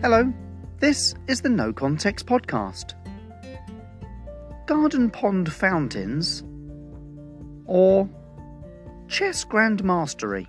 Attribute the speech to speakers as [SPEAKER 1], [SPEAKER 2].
[SPEAKER 1] Hello, this is the No Context Podcast. Garden Pond Fountains or Chess Grandmastery.